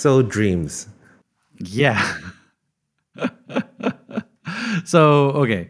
So dreams. Yeah. so, okay.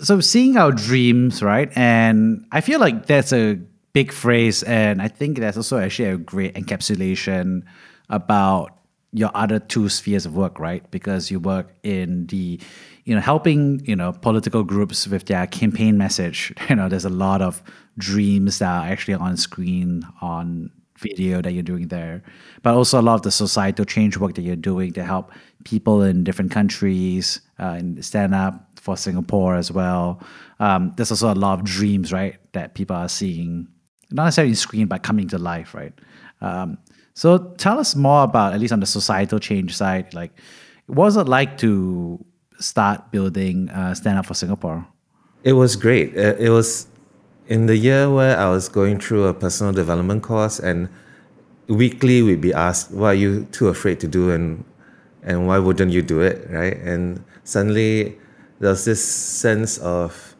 So seeing our dreams, right? And I feel like that's a big phrase and I think that's also actually a great encapsulation about your other two spheres of work, right? Because you work in the, you know, helping, you know, political groups with their campaign message. You know, there's a lot of dreams that are actually on screen on video that you're doing there, but also a lot of the societal change work that you're doing to help people in different countries uh, and stand up for Singapore as well. Um, there's also a lot of dreams, right, that people are seeing, not necessarily in screen, but coming to life, right? Um, so tell us more about, at least on the societal change side, like what was it like to start building uh, Stand Up for Singapore? It was great. Uh, it was in the year where I was going through a personal development course, and weekly we'd be asked, "What are you too afraid to do?" and and why wouldn't you do it, right? And suddenly there's this sense of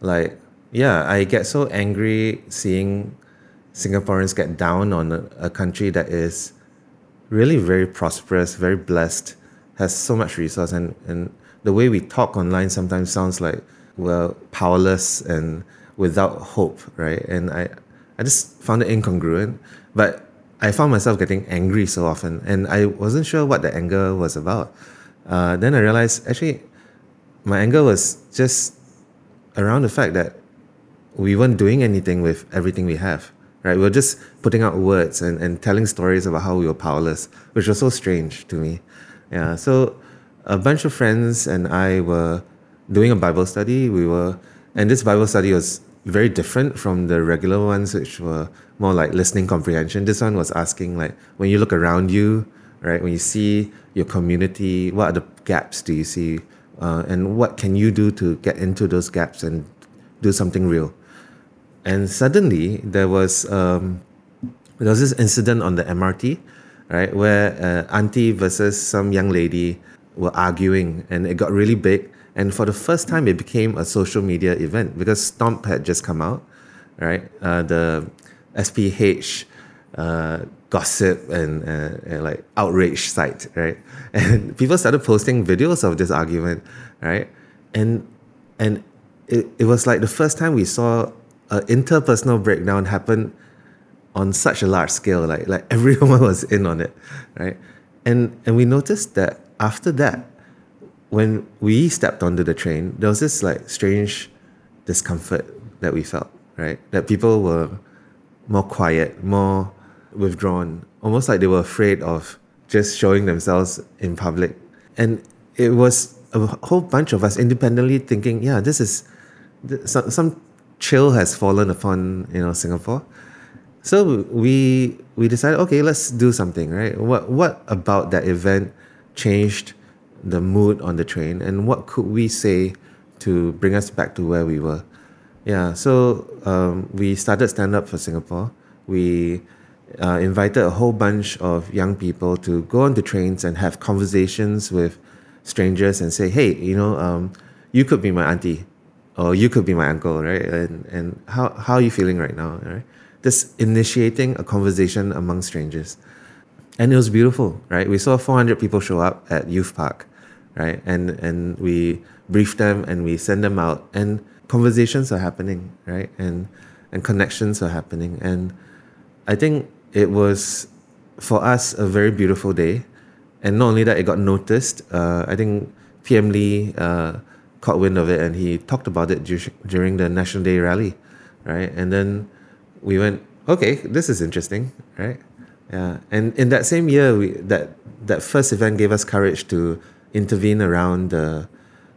like, yeah, I get so angry seeing Singaporeans get down on a, a country that is really very prosperous, very blessed, has so much resource, and and the way we talk online sometimes sounds like we're powerless and without hope, right? And I, I just found it incongruent. But I found myself getting angry so often, and I wasn't sure what the anger was about. Uh, then I realized actually, my anger was just around the fact that we weren't doing anything with everything we have, right? We were just putting out words and, and telling stories about how we were powerless, which was so strange to me. Yeah, so a bunch of friends and I were doing a Bible study. We were, and this Bible study was very different from the regular ones, which were more like listening comprehension. This one was asking like when you look around you, right? When you see your community, what are the gaps do you see, uh, and what can you do to get into those gaps and do something real? And suddenly there was um, there was this incident on the MRT, right, where uh, auntie versus some young lady were arguing, and it got really big and for the first time, it became a social media event because Stomp had just come out, right? Uh, the SPH uh, gossip and, uh, and, like outrage site, right? And people started posting videos of this argument, right? And and it, it was like the first time we saw an interpersonal breakdown happen on such a large scale. Like like everyone was in on it, right? And and we noticed that after that, when we stepped onto the train, there was this like strange discomfort that we felt, right? That people were more quiet, more withdrawn, almost like they were afraid of just showing themselves in public. And it was a whole bunch of us independently thinking, yeah, this is some, some chill has fallen upon you know Singapore. So we we decided, okay, let's do something, right? What what about that event changed the mood on the train and what could we say to bring us back to where we were. Yeah, so um, we started Stand Up for Singapore. We uh, invited a whole bunch of young people to go on the trains and have conversations with strangers and say, hey, you know, um, you could be my auntie or you could be my uncle, right? And, and how, how are you feeling right now, right? Just initiating a conversation among strangers. And it was beautiful, right? We saw 400 people show up at Youth Park right? And and we brief them and we send them out, and conversations are happening, right? And and connections are happening, and I think it was for us a very beautiful day, and not only that, it got noticed. Uh, I think PM Lee uh, caught wind of it, and he talked about it during the National Day rally, right? And then we went, okay, this is interesting, right? Yeah, and in that same year, we that that first event gave us courage to intervene around the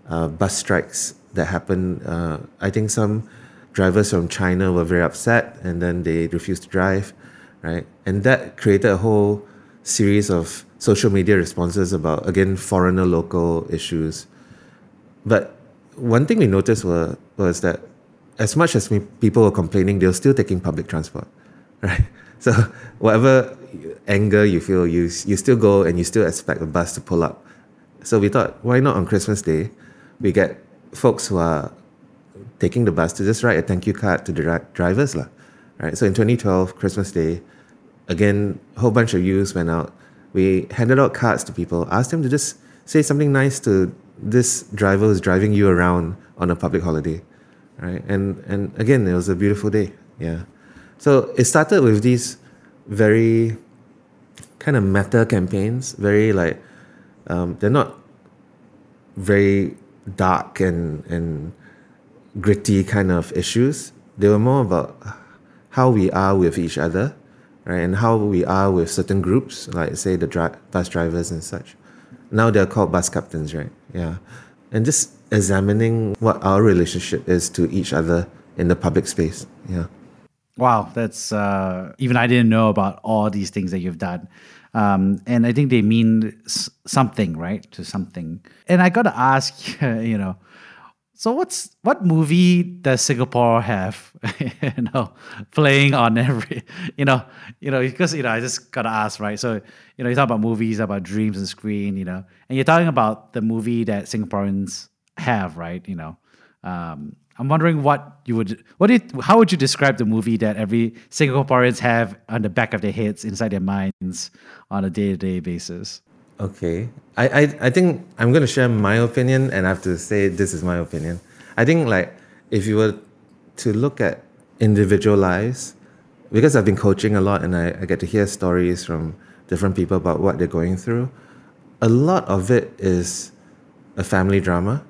uh, bus strikes that happened. Uh, I think some drivers from China were very upset and then they refused to drive, right? And that created a whole series of social media responses about again foreigner local issues. But one thing we noticed were, was that as much as people were complaining, they were still taking public transport, right? So whatever anger you feel, you you still go and you still expect a bus to pull up. So we thought, why not on Christmas Day, we get folks who are taking the bus to just write a thank you card to the dri- drivers, lah, right? So in 2012, Christmas Day, again, a whole bunch of youths went out. We handed out cards to people, asked them to just say something nice to this driver who's driving you around on a public holiday, right? And and again, it was a beautiful day. Yeah. So it started with these very kind of meta campaigns, very like um, they're not very dark and and gritty kind of issues. They were more about how we are with each other, right, and how we are with certain groups, like say the dri- bus drivers and such. Now they're called bus captains, right? Yeah, and just examining what our relationship is to each other in the public space. Yeah. Wow, that's uh, even I didn't know about all these things that you've done. Um, and I think they mean something, right? To something. And I got to ask, you know, so what's what movie does Singapore have? you know, playing on every, you know, you know, because you know, I just gotta ask, right? So you know, you talk about movies, about dreams and screen, you know, and you're talking about the movie that Singaporeans have, right? You know, um, I'm wondering what you would, what do you, how would you describe the movie that every Singaporeans have on the back of their heads, inside their minds, on a day-to-day basis? Okay. I, I, I think I'm going to share my opinion and I have to say this is my opinion. I think, like, if you were to look at individual lives, because I've been coaching a lot and I, I get to hear stories from different people about what they're going through, a lot of it is a family drama.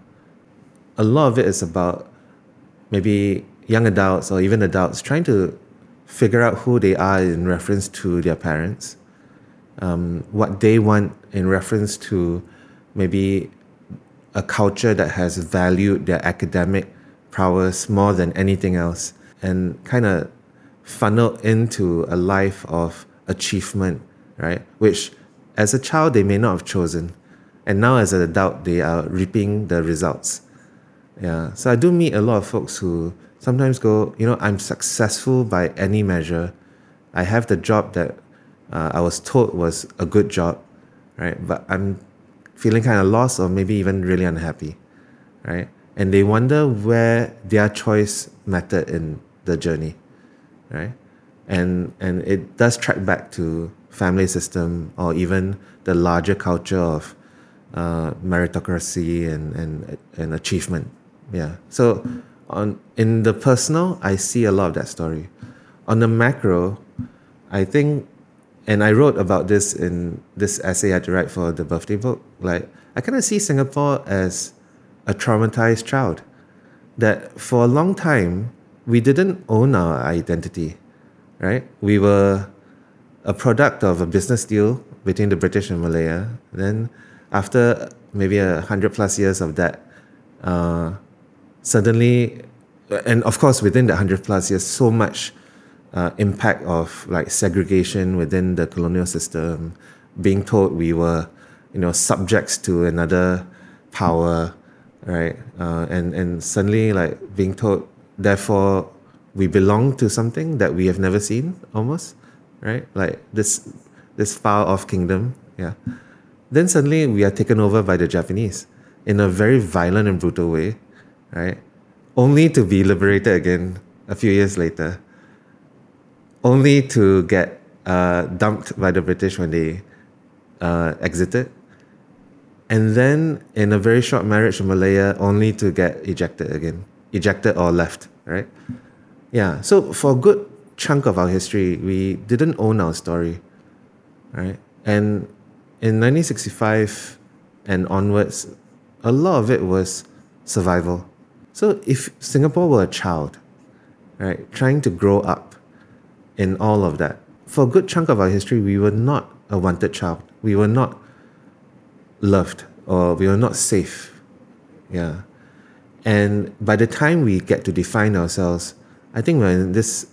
A lot of it is about maybe young adults or even adults trying to figure out who they are in reference to their parents, um, what they want in reference to maybe a culture that has valued their academic prowess more than anything else, and kind of funneled into a life of achievement, right? Which as a child they may not have chosen. And now as an adult they are reaping the results. Yeah. So I do meet a lot of folks who sometimes go, you know, I'm successful by any measure. I have the job that uh, I was told was a good job, right? But I'm feeling kind of lost or maybe even really unhappy, right? And they wonder where their choice mattered in the journey, right? And and it does track back to family system or even the larger culture of uh, meritocracy and, and and achievement. Yeah. So on in the personal, I see a lot of that story. On the macro, I think, and I wrote about this in this essay I had to write for the birthday book. Like I kind of see Singapore as a traumatized child. That for a long time we didn't own our identity, right? We were a product of a business deal between the British and Malaya. Then, after maybe a hundred plus years of that, uh, suddenly, and of course, within the hundred plus years, so much uh, impact of like segregation within the colonial system, being told we were, you know, subjects to another power, right? Uh, and and suddenly, like being told, therefore, we belong to something that we have never seen, almost, right? Like this this far off kingdom, yeah. Then suddenly we are taken over by the Japanese in a very violent and brutal way, right? Only to be liberated again a few years later. Only to get uh, dumped by the British when they uh, exited. And then in a very short marriage in Malaya, only to get ejected again. Ejected or left, right? Yeah. So for a good chunk of our history, we didn't own our story, right? And in 1965 and onwards, a lot of it was survival. So if Singapore were a child, right, trying to grow up in all of that, for a good chunk of our history, we were not a wanted child. We were not loved or we were not safe. Yeah. And by the time we get to define ourselves, I think we're in this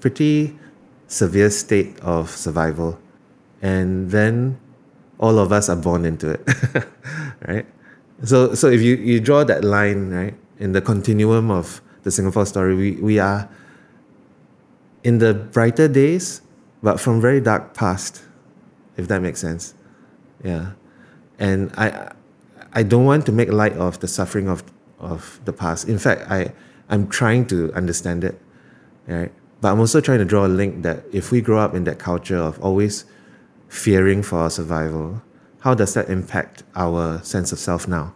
pretty severe state of survival. and then all of us are born into it, right? So, so if you, you draw that line, right, in the continuum of the Singapore story, we, we are in the brighter days, but from very dark past, if that makes sense. Yeah. And I, I don't want to make light of the suffering of, of the past. In fact, I, I'm trying to understand it, right? But I'm also trying to draw a link that if we grow up in that culture of always fearing for our survival, how does that impact our sense of self now?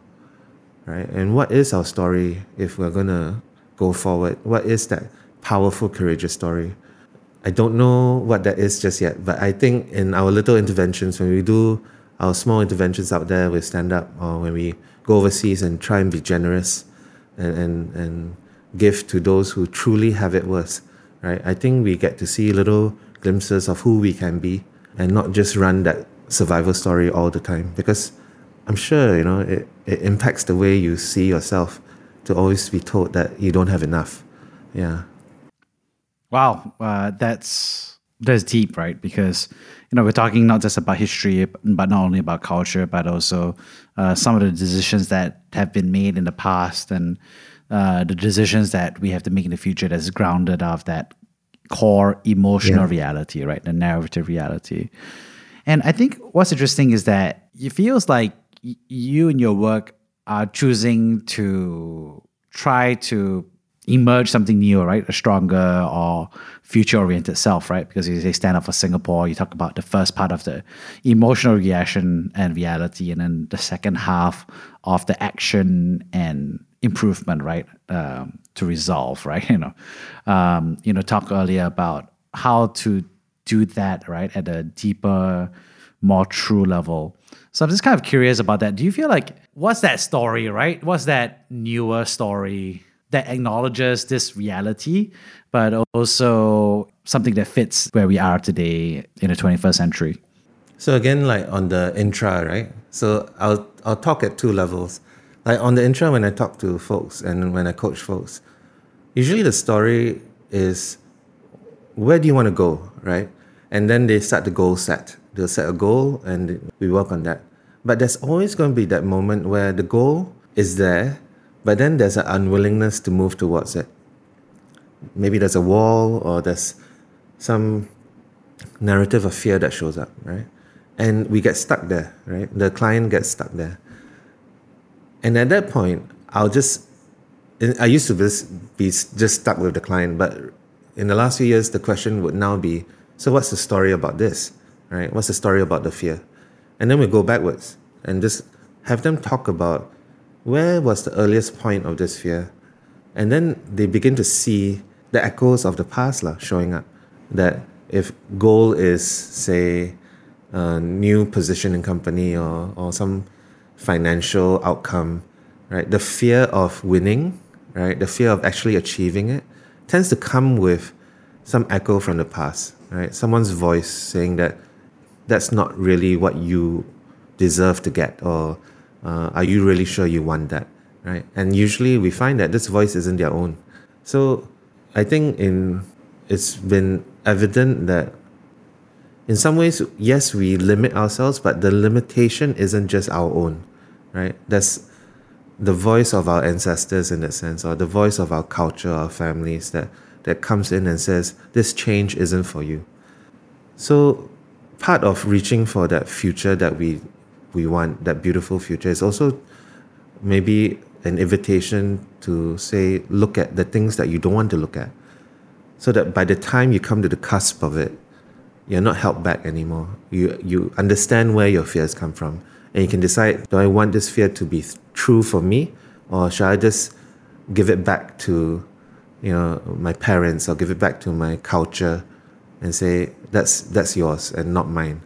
Right? And what is our story if we're going to go forward? What is that powerful, courageous story? I don't know what that is just yet, but I think in our little interventions, when we do our small interventions out there with stand up or when we go overseas and try and be generous and, and, and give to those who truly have it worse, right? I think we get to see little glimpses of who we can be and not just run that survival story all the time because I'm sure, you know, it, it impacts the way you see yourself to always be told that you don't have enough. Yeah. Wow, uh, that's that's deep, right? Because you know we're talking not just about history, but not only about culture, but also uh, some of the decisions that have been made in the past and uh, the decisions that we have to make in the future that's grounded of that core emotional yeah. reality, right? The narrative reality. And I think what's interesting is that it feels like you and your work are choosing to try to emerge something new, right? A stronger or future oriented self, right? Because you say stand up for Singapore, you talk about the first part of the emotional reaction and reality, and then the second half of the action and improvement, right? Um, to resolve, right? You know, um, you know, talk earlier about how to do that, right, at a deeper, more true level. So I'm just kind of curious about that. Do you feel like what's that story, right? What's that newer story that acknowledges this reality, but also something that fits where we are today in the 21st century? So again, like on the intra, right? So I'll I'll talk at two levels. Like on the intra, when I talk to folks and when I coach folks, usually the story is where do you want to go, right? And then they start the goal set. They'll set a goal and we work on that. But there's always going to be that moment where the goal is there, but then there's an unwillingness to move towards it. Maybe there's a wall or there's some narrative of fear that shows up, right? And we get stuck there, right? The client gets stuck there. And at that point, I'll just, I used to be just stuck with the client, but in the last few years, the question would now be so, what's the story about this? Right? What's the story about the fear? And then we go backwards and just have them talk about where was the earliest point of this fear? And then they begin to see the echoes of the past la, showing up. That if goal is, say, a new position in company or, or some financial outcome, right? The fear of winning, right? The fear of actually achieving it tends to come with some echo from the past, right? Someone's voice saying that that's not really what you deserve to get, or uh, are you really sure you want that, right? And usually we find that this voice isn't their own. So I think in it's been evident that in some ways, yes, we limit ourselves, but the limitation isn't just our own, right? That's the voice of our ancestors in that sense, or the voice of our culture, our families that, that comes in and says, this change isn't for you. So part of reaching for that future that we we want, that beautiful future, is also maybe an invitation to say, look at the things that you don't want to look at. So that by the time you come to the cusp of it, you're not held back anymore. You you understand where your fears come from. And you can decide, do I want this fear to be true for me? Or should I just give it back to you know my parents or give it back to my culture and say that's that's yours and not mine.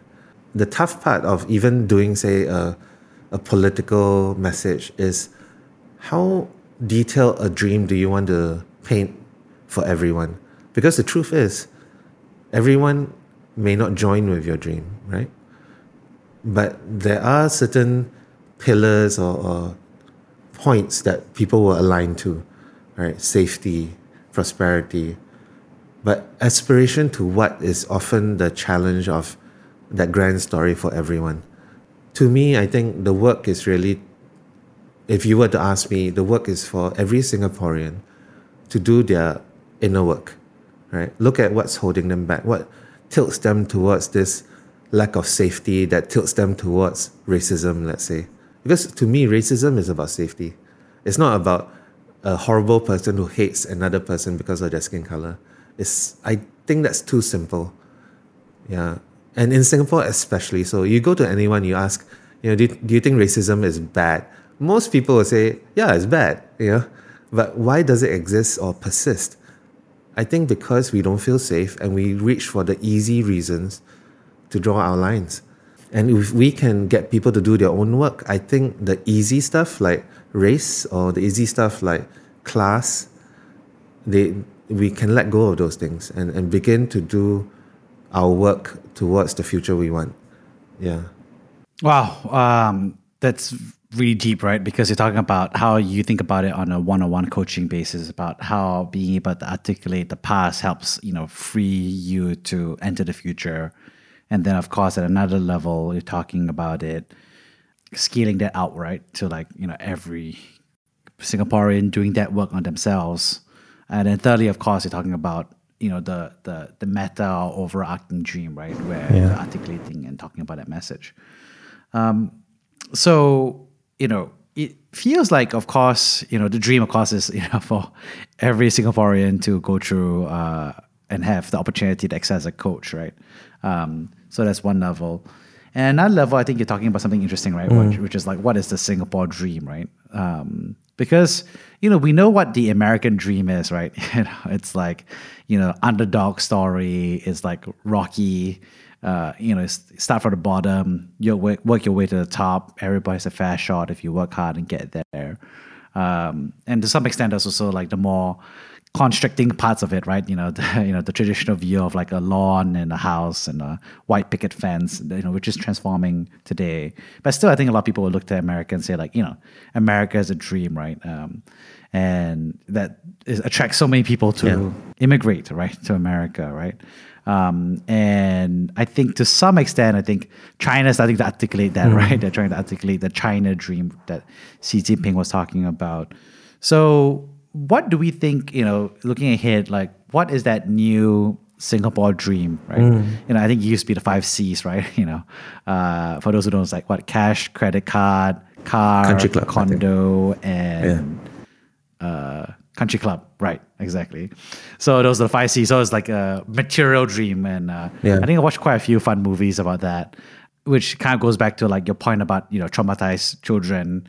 The tough part of even doing say a, a political message is how detailed a dream do you want to paint for everyone? Because the truth is, everyone may not join with your dream, right? But there are certain pillars or, or points that people will align to, right? Safety, prosperity, but aspiration to what is often the challenge of that grand story for everyone. To me, I think the work is really, if you were to ask me, the work is for every Singaporean to do their inner work, right? Look at what's holding them back, what tilts them towards this lack of safety that tilts them towards racism, let's say. Because to me, racism is about safety. It's not about a horrible person who hates another person because of their skin color. I think that's too simple. Yeah. And in Singapore, especially, so you go to anyone, you ask, you know, do, do you think racism is bad? Most people will say, yeah, it's bad, you know. But why does it exist or persist? I think because we don't feel safe and we reach for the easy reasons to draw our lines. And if we can get people to do their own work, I think the easy stuff like race or the easy stuff like class, they we can let go of those things and, and begin to do our work towards the future we want. Yeah. Wow. Um, that's really deep, right? Because you're talking about how you think about it on a one-on-one coaching basis, about how being able to articulate the past helps, you know, free you to enter the future. And then of course at another level, you're talking about it, scaling that out, right? To like, you know, every Singaporean doing that work on themselves. And then thirdly, of course, you're talking about you know the the the meta or overarching dream, right? Where Yeah. you're articulating and talking about that message. Um, so you know, it feels like, of course, you know, the dream, of course, is you know for every Singaporean to go through uh, and have the opportunity to access a coach, right? Um, so that's one level. And another level, I think you're talking about something interesting, right? Which, which is like, what is the Singapore dream, right? Um, because you know we know what the American dream is, right? You know, it's like you know underdog story. It's like Rocky. Uh, you know, start from the bottom. You work, work your way to the top. Everybody's a fair shot if you work hard and get there. Um, and to some extent, there's also like the more constricting parts of it, right? You know, the, you know the traditional view of like a lawn and a house and a white picket fence, you know, which is transforming today. But still, I think a lot of people will look to America and say like, you know, America is a dream, right? Um, and that is, attracts so many people to Yeah. immigrate, right, to America, right? Um, and I think to some extent, I think China's starting to articulate that, right? They're trying to articulate the China dream that Xi Jinping was talking about. So, what do we think, you know, looking ahead, like what is that new Singapore dream, right? You know, I think it used to be the five C's, right? You know, uh, for those who don't, it's like what cash, credit card, car, Country club, condo, and uh, country club. Right, exactly. So those are the five C's. So it's like a material dream, and uh, Yeah. I think I watched quite a few fun movies about that, which kind of goes back to like your point about you know traumatized children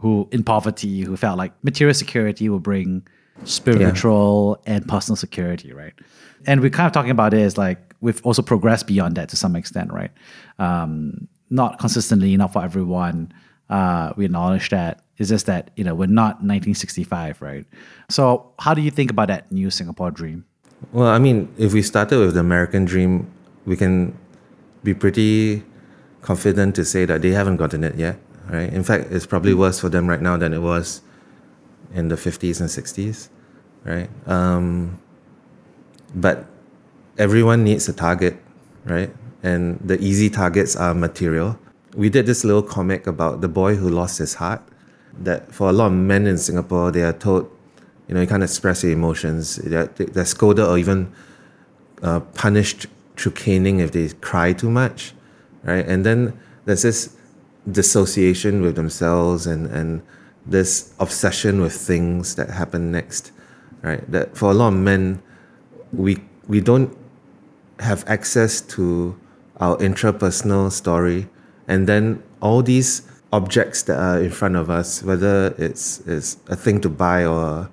who in poverty who felt like material security will bring spiritual and personal security, right? And we're kind of talking about it as like we've also progressed beyond that to some extent, right? Um, not consistently, not for everyone. Uh, we acknowledge that. It's just that you know we're not 1965, right? So how do you think about that new Singapore dream? Well, I mean, if we started with the American dream, we can be pretty confident to say that they haven't gotten it yet, right? In fact, it's probably worse for them right now than it was in the 50s and 60s, right? Um, but everyone needs a target, right? And the easy targets are material. We did this little comic about the boy who lost his heart. That for a lot of men in Singapore, they are told, you know, you can't express your emotions. They're, they're scolded or even uh, punished through caning if they cry too much, right? And then there's this dissociation with themselves and, and this obsession with things that happen next, right? That for a lot of men, we we don't have access to our intrapersonal story, and then all these objects that are in front of us, whether it's it's a thing to buy or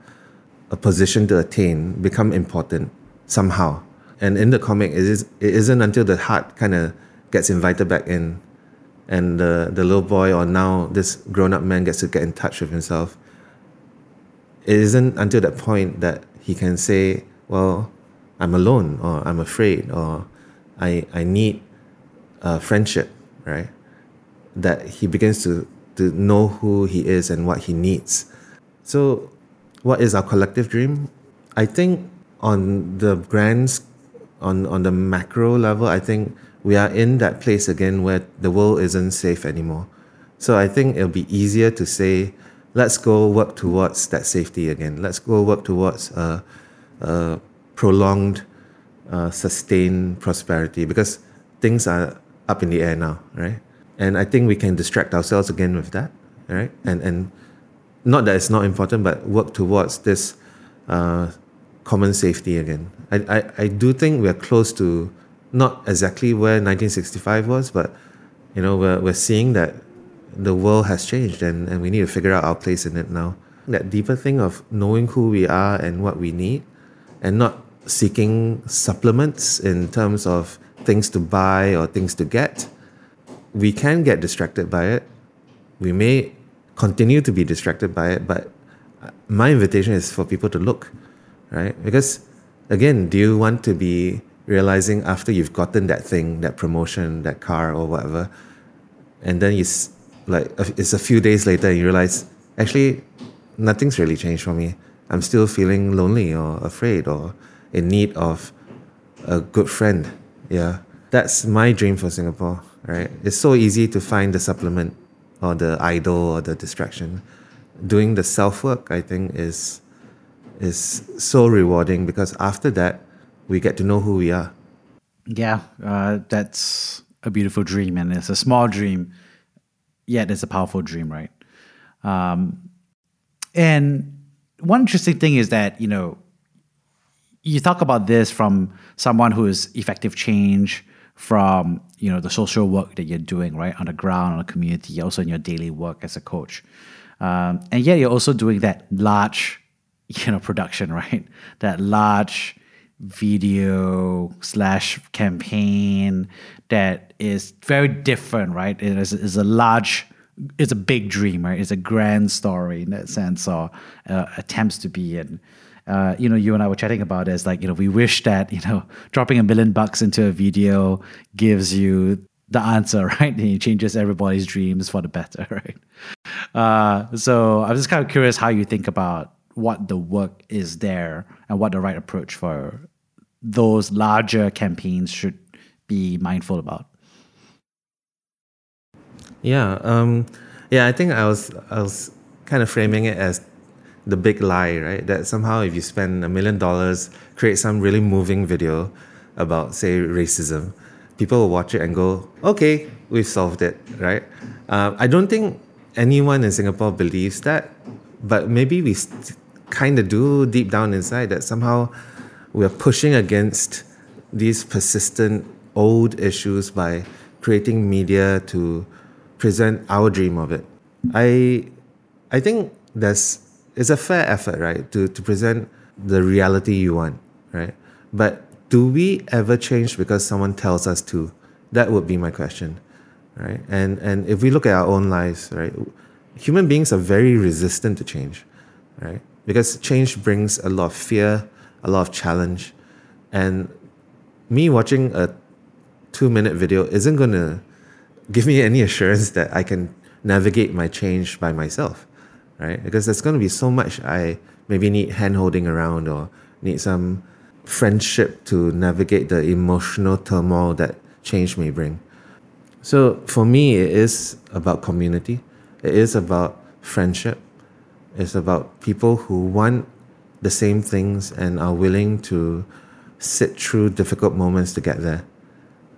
a position to attain, become important somehow. And in the comic, it, is, it isn't until the heart kind of gets invited back in, and the the little boy or now this grown up man gets to get in touch with himself. It isn't until that point that he can say, "Well, I'm alone," or "I'm afraid," or "I I need uh, friendship," right? That he begins to to know who he is and what he needs. So, what is our collective dream? I think on the grand on on the macro level, I think we are in that place again where the world isn't safe anymore. So I think it'll be easier to say, let's go work towards that safety again. Let's go work towards a, a prolonged, uh, sustained prosperity because things are up in the air now, right? And I think we can distract ourselves again with that, right? And and not that it's not important, but work towards this uh, common safety again. I, I, I do think we're close to not exactly where 1965 was, but you know we're, we're seeing that the world has changed and, and we need to figure out our place in it now. That deeper thing of knowing who we are and what we need and not seeking supplements in terms of things to buy or things to get. We can get distracted by it. We may continue to be distracted by it, but my invitation is for people to look, right? Because again, do you want to be realizing after you've gotten that thing, that promotion, that car or whatever, and then you like it's a few days later and you realize actually nothing's really changed for me. I'm still feeling lonely or afraid or in need of a good friend. Yeah. That's my dream for Singapore, right? It's so easy to find the supplement or the idol or the distraction. Doing the self work, I think, is is so rewarding because after that, we get to know who we are. Yeah, uh, that's a beautiful dream, and it's a small dream, yet it's a powerful dream, right? Um, and one interesting thing is that you know you talk about this from someone who is effective change from you know the social work that you're doing right on the ground on the community also in your daily work as a coach um, and yet you're also doing that large you know production right that large video slash campaign that is very different right it is, is a large it's a big dream right it's a grand story in that sense or uh, attempts to be in uh, you know, you and I were chatting about is like, you know, we wish that, you know, dropping a million bucks into a video gives you the answer, right? It changes everybody's dreams for the better, right? Uh, so I'm just kind of curious how you think about what the work is there and what the right approach for those larger campaigns should be mindful about. Yeah, um, yeah. I think I was I was kind of framing it as the big lie, right? That somehow if you spend a million dollars, create some really moving video about, say, racism, people will watch it and go, okay, we've solved it, right? Uh, I don't think anyone in Singapore believes that, but maybe we st- kind of do deep down inside that somehow we're pushing against these persistent old issues by creating media to present our dream of it. I I think there's it's a fair effort, right, to, to present the reality you want, right? But do we ever change because someone tells us to? That would be my question, right? And and if we look at our own lives, right, human beings are very resistant to change, right? Because change brings a lot of fear, a lot of challenge, and me watching a two-minute video isn't gonna give me any assurance that I can navigate my change by myself right? Because there's going to be so much I maybe need hand holding around or need some friendship to navigate the emotional turmoil that change may bring. So for me, it is about community. It is about friendship. It's about people who want the same things and are willing to sit through difficult moments to get there,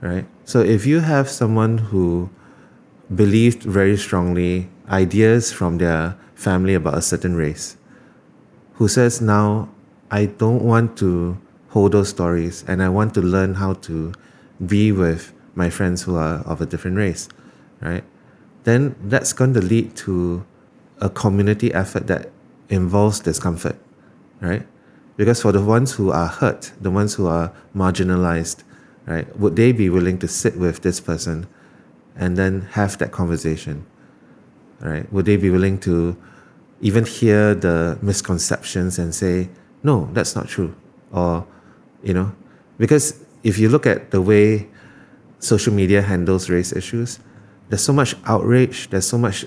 right? So if you have someone who believed very strongly ideas from their family about a certain race who says now I don't want to hold those stories and I want to learn how to be with my friends who are of a different race, right? Then that's going to lead to a community effort that involves discomfort, right? Because for the ones who are hurt, the ones who are marginalized, right, would they be willing to sit with this person and then have that conversation? right? Would they be willing to even hear the misconceptions and say, no, that's not true? Or, you know, because if you look at the way social media handles race issues, there's so much outrage, there's so much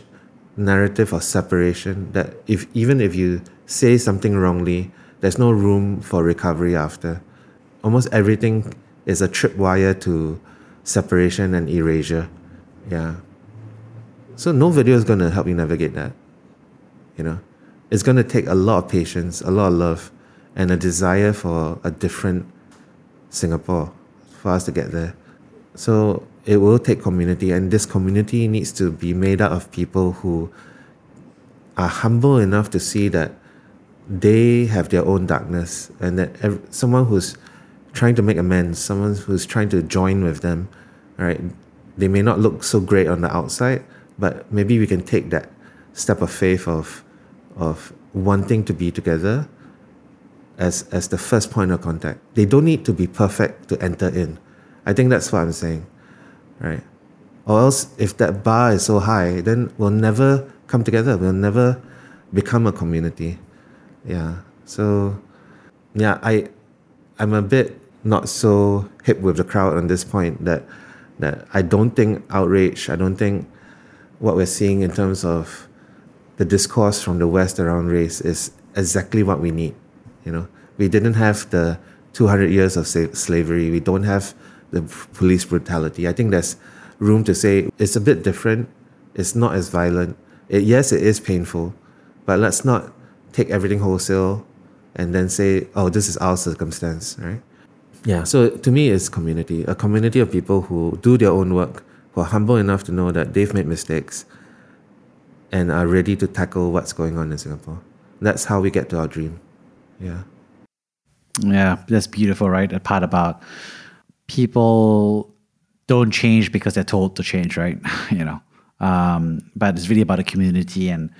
narrative of separation that if even if you say something wrongly, there's no room for recovery after. almost everything is a tripwire to separation and erasure. Yeah. So no video is going to help you navigate that. You know, it's going to take a lot of patience, a lot of love, and a desire for a different Singapore for us to get there. So it will take community, and this community needs to be made up of people who are humble enough to see that they have their own darkness, and that someone who's trying to make amends, someone who's trying to join with them, right? They may not look so great on the outside, but maybe we can take that step of faith of of wanting to be together as as the first point of contact. They don't need to be perfect to enter in. I think that's what I'm saying, right? Or else, if that bar is so high, then we'll never come together. We'll never become a community. Yeah. So, yeah, I, I'm a bit not so hip with the crowd on this point that that I don't think outrage. I don't think what we're seeing in terms of the discourse from the West around race is exactly what we need. You know, we didn't have the 200 years of slavery. We don't have the police brutality. I think there's room to say it's a bit different. It's not as violent. It, yes, it is painful, but let's not take everything wholesale and then say, oh, this is our circumstance, right? Yeah, so to me, it's community, a community of people who do their own work, who are humble enough to know that they've made mistakes and are ready to tackle what's going on in Singapore. That's how we get to our dream. Yeah. Yeah, that's beautiful, right? A part about people don't change because they're told to change, right? you know, um, but it's really about the community and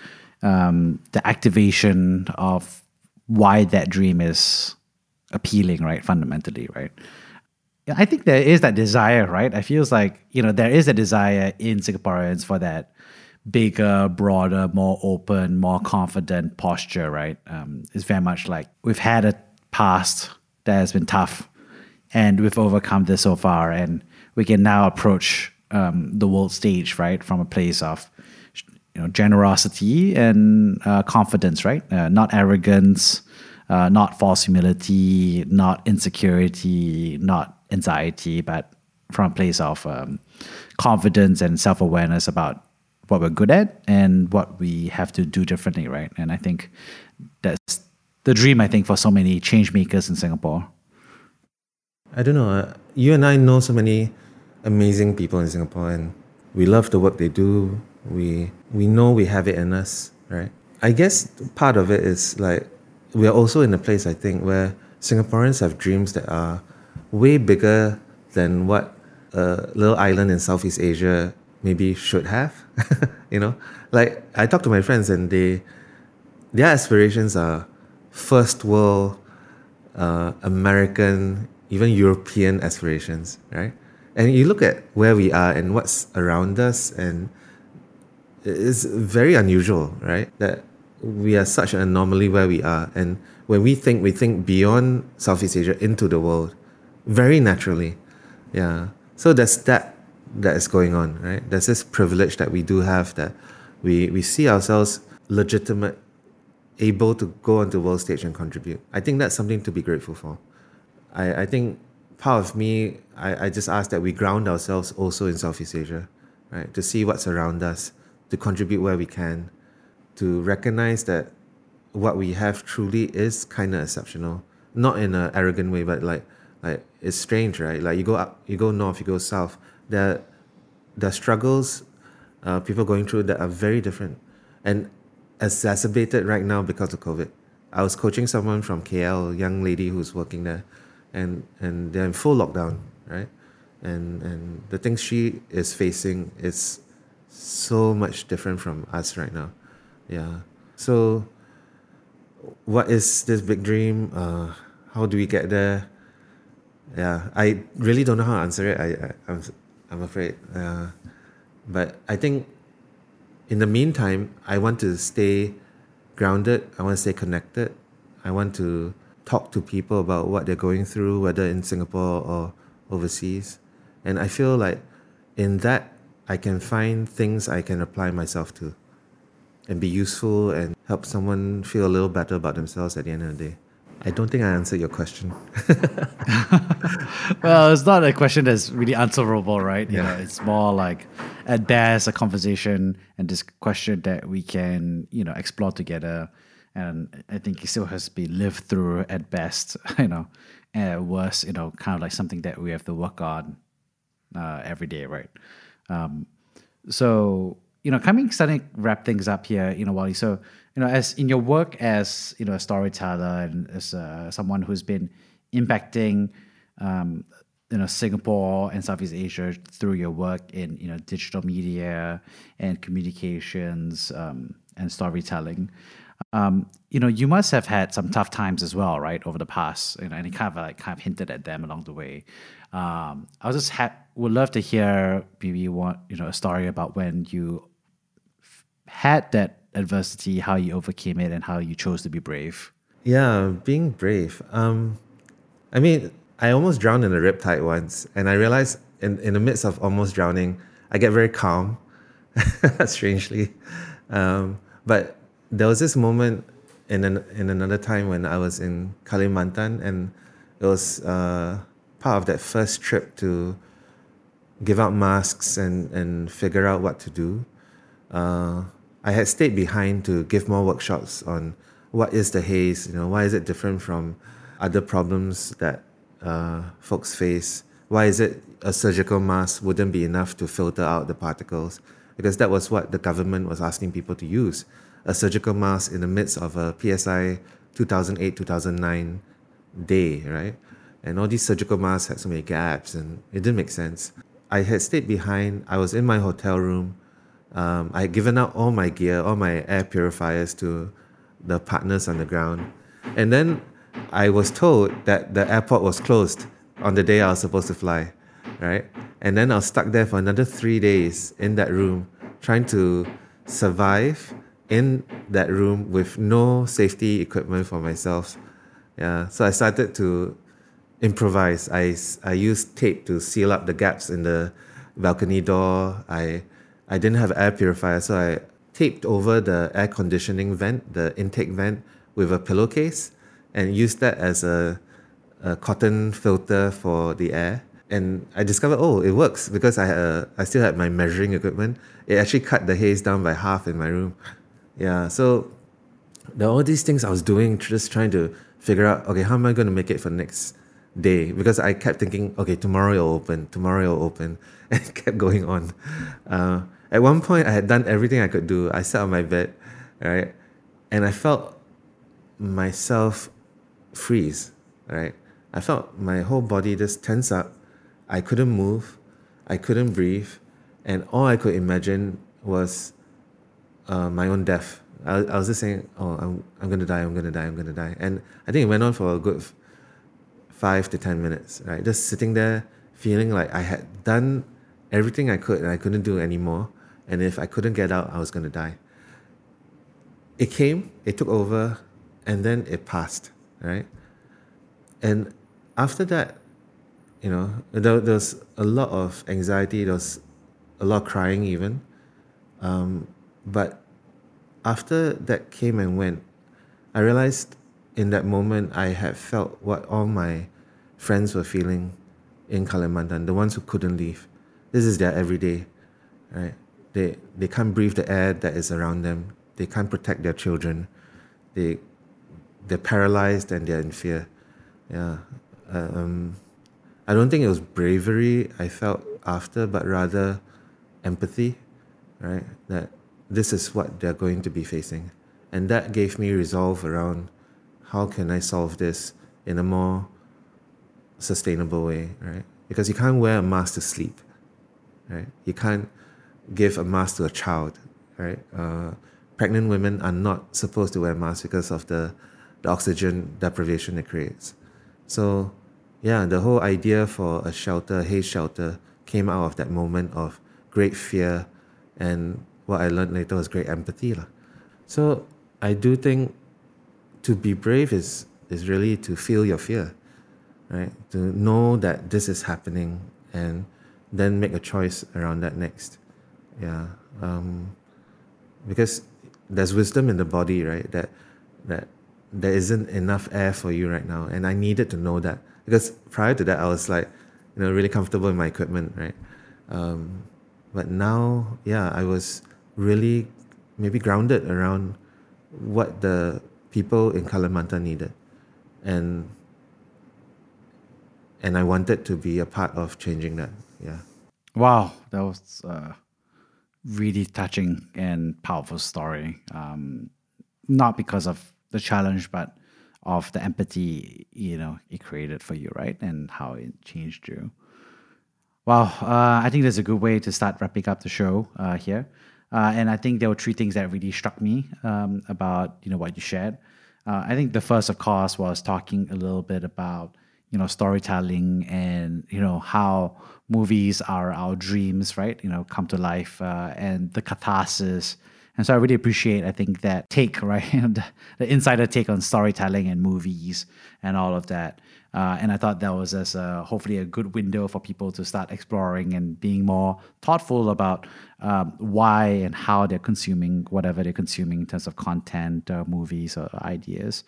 um, the activation of why that dream is appealing, right? Fundamentally, right? I think there is that desire, right? I feels like you know there is a desire in Singaporeans for that bigger, broader, more open, more confident posture, right? Um, it's very much like we've had a past that has been tough, and we've overcome this so far, and we can now approach um, the world stage, right, from a place of you know generosity and uh, confidence, right? Uh, not arrogance, uh, not false humility, not insecurity, not anxiety, but from a place of um, confidence and self awareness about what we're good at and what we have to do differently, right? And I think that's the dream, I think, for so many change makers in Singapore. I don't know. Uh, you and I know so many amazing people in Singapore, and we love the work they do. We we know we have it in us, right? I guess part of it is like we are also in a place I think where Singaporeans have dreams that are way bigger than what a little island in Southeast Asia maybe should have. you know, like I talk to my friends and they their aspirations are first world, uh, American, even European aspirations, right? And you look at where we are and what's around us, and it's very unusual, right? That we are such an anomaly where we are. And when we think, we think beyond Southeast Asia into the world very naturally. Yeah. So there's that that is going on, right? There's this privilege that we do have that we, we see ourselves legitimate, able to go on the world stage and contribute. I think that's something to be grateful for. I, I think part of me, I, I just ask that we ground ourselves also in Southeast Asia, right? To see what's around us, to contribute where we can, to recognize that what we have truly is kind of exceptional. Not in an arrogant way, but like like it's strange, right? Like you go up, you go north, you go south. There, are struggles, uh, people going through that are very different, and exacerbated right now because of COVID. I was coaching someone from KL, a young lady who's working there, and and they're in full lockdown, right? And and the things she is facing is so much different from us right now. Yeah. So, what is this big dream? Uh, how do we get there? Yeah, I really don't know how to answer it. I, I I'm I'm afraid. Uh, but I think in the meantime, I want to stay grounded. I want to stay connected. I want to talk to people about what they're going through, whether in Singapore or overseas. And I feel like in that, I can find things I can apply myself to and be useful and help someone feel a little better about themselves at the end of the day. I don't think I answered your question. well, it's not a question that's really answerable, right? You Yeah. know, it's more like at best a conversation and this question that we can, you know, explore together. And I think it still has to be lived through at best, you know, and at worst, you know, kind of like something that we have to work on uh, every day, right? Um, so you know, coming starting to wrap things up here, you know, Wally. So you know, as in your work as you know a storyteller and as uh, someone who's been impacting, um, you know, Singapore and Southeast Asia through your work in you know digital media and communications um, and storytelling. Um, you know, you must have had some tough times as well, right, over the past. You know, and you kind of like kind of hinted at them along the way. Um, I was just ha- would love to hear maybe one, you know, a story about when you f- had that adversity, how you overcame it, and how you chose to be brave. Yeah, being brave. Um, I mean, I almost drowned in a riptide once, and I realized in, in the midst of almost drowning, I get very calm, strangely. Um, but there was this moment in an, in another time when I was in Kalimantan, and it was uh, part of that first trip to give out masks and, and figure out what to do. Uh, I had stayed behind to give more workshops on what is the haze, you know, why is it different from other problems that uh, folks face? Why is it a surgical mask wouldn't be enough to filter out the particles? Because that was what the government was asking people to use a surgical mask in the midst of a PSI 2008 2009 day, right? And all these surgical masks had so many gaps and it didn't make sense. I had stayed behind, I was in my hotel room. Um, I had given out all my gear, all my air purifiers to the partners on the ground. And then I was told that the airport was closed on the day I was supposed to fly, right? And then I was stuck there for another three days in that room, trying to survive in that room with no safety equipment for myself. Yeah, so I started to improvise. I, I used tape to seal up the gaps in the balcony door. I, I didn't have air purifier, so I taped over the air conditioning vent, the intake vent, with a pillowcase and used that as a, a cotton filter for the air. And I discovered, oh, it works because I, a, I still had my measuring equipment. It actually cut the haze down by half in my room. Yeah, so there are all these things I was doing, just trying to figure out, okay, how am I going to make it for the next day? Because I kept thinking, okay, tomorrow it'll open, tomorrow it'll open, and it kept going on. Uh, at one point, I had done everything I could do. I sat on my bed, right, and I felt myself freeze, right? I felt my whole body just tense up. I couldn't move, I couldn't breathe, and all I could imagine was uh, my own death. I, I was just saying, oh, I'm, I'm going to die, I'm going to die, I'm going to die. And I think it went on for a good f- five to 10 minutes, right? Just sitting there feeling like I had done everything I could and I couldn't do anymore. And if I couldn't get out, I was going to die. It came, it took over, and then it passed, right? And after that, you know, there, there was a lot of anxiety, there was a lot of crying even. Um, but after that came and went, I realized in that moment I had felt what all my friends were feeling in Kalimantan, the ones who couldn't leave. This is their everyday, right? They, they can't breathe the air that is around them. They can't protect their children. They, they're paralyzed and they're in fear. Yeah. Um, I don't think it was bravery I felt after, but rather empathy, right? That this is what they're going to be facing. And that gave me resolve around how can I solve this in a more sustainable way, right? Because you can't wear a mask to sleep, right? You can't give a mask to a child, right? Uh, pregnant women are not supposed to wear masks because of the, the oxygen deprivation it creates. So, yeah, the whole idea for a shelter, haze shelter, came out of that moment of great fear and what I learned later was great empathy. lah. So I do think to be brave is, is really to feel your fear, right? To know that this is happening and then make a choice around that next. Yeah. Um, because there's wisdom in the body, right? That, that there isn't enough air for you right now. And I needed to know that because prior to that, I was like, you know, really comfortable in my equipment, right? Um, but now, yeah, I was really maybe grounded around what the people in Kalimantan needed. And and I wanted to be a part of changing that. Yeah. Wow, that was a really touching and powerful story. Um, not because of the challenge, but of the empathy you know it created for you, right, and how it changed you. Wow, uh, I think that's a good way to start wrapping up the show uh, here. Uh, and I think there were three things that really struck me um, about you know what you shared. Uh, I think the first, of course, was talking a little bit about you know storytelling and you know how movies are our dreams, right? You know, come to life uh, and the catharsis. And so I really appreciate, I think, that take, right? the, the insider take on storytelling and movies and all of that. Uh, and I thought that was as a, hopefully a good window for people to start exploring and being more thoughtful about um, why and how they're consuming whatever they're consuming in terms of content, or movies, or ideas.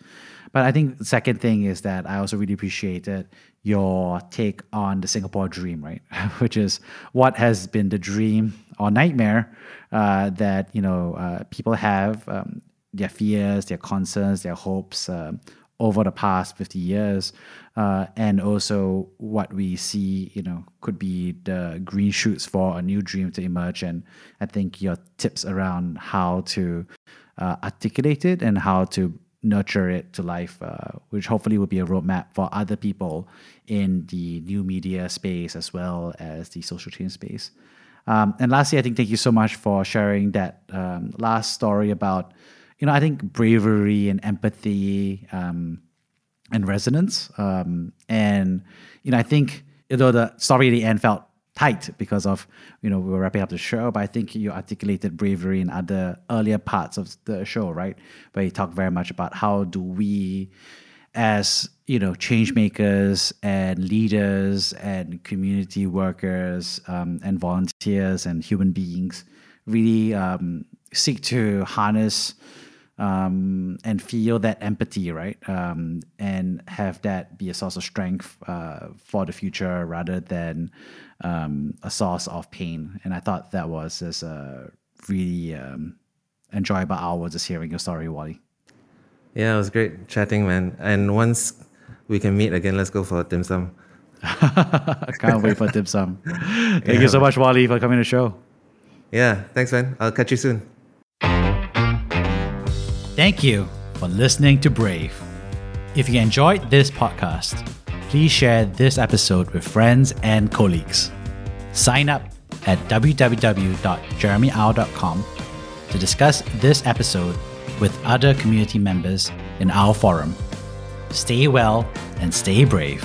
But I think the second thing is that I also really appreciated your take on the Singapore dream, right? Which is what has been the dream or nightmare uh, that you know uh, people have, um, their fears, their concerns, their hopes. Uh, over the past 50 years uh, and also what we see you know could be the green shoots for a new dream to emerge and i think your tips around how to uh, articulate it and how to nurture it to life uh, which hopefully will be a roadmap for other people in the new media space as well as the social change space um, and lastly i think thank you so much for sharing that um, last story about you know, I think bravery and empathy um, and resonance. Um, and, you know, I think, although the story at the end felt tight because of, you know, we were wrapping up the show, but I think you articulated bravery in other earlier parts of the show, right? Where you talk very much about how do we, as, you know, change makers and leaders and community workers um, and volunteers and human beings, really um, seek to harness um, and feel that empathy, right? Um, and have that be a source of strength uh, for the future rather than um, a source of pain. And I thought that was just a really um, enjoyable hour just hearing your story, Wally. Yeah, it was great chatting, man. And once we can meet again, let's go for dim sum. Can't wait for dim sum. Thank yeah. you so much, Wally, for coming to the show. Yeah, thanks, man. I'll catch you soon. Thank you for listening to Brave. If you enjoyed this podcast, please share this episode with friends and colleagues. Sign up at www.jeremyau.com to discuss this episode with other community members in our forum. Stay well and stay brave.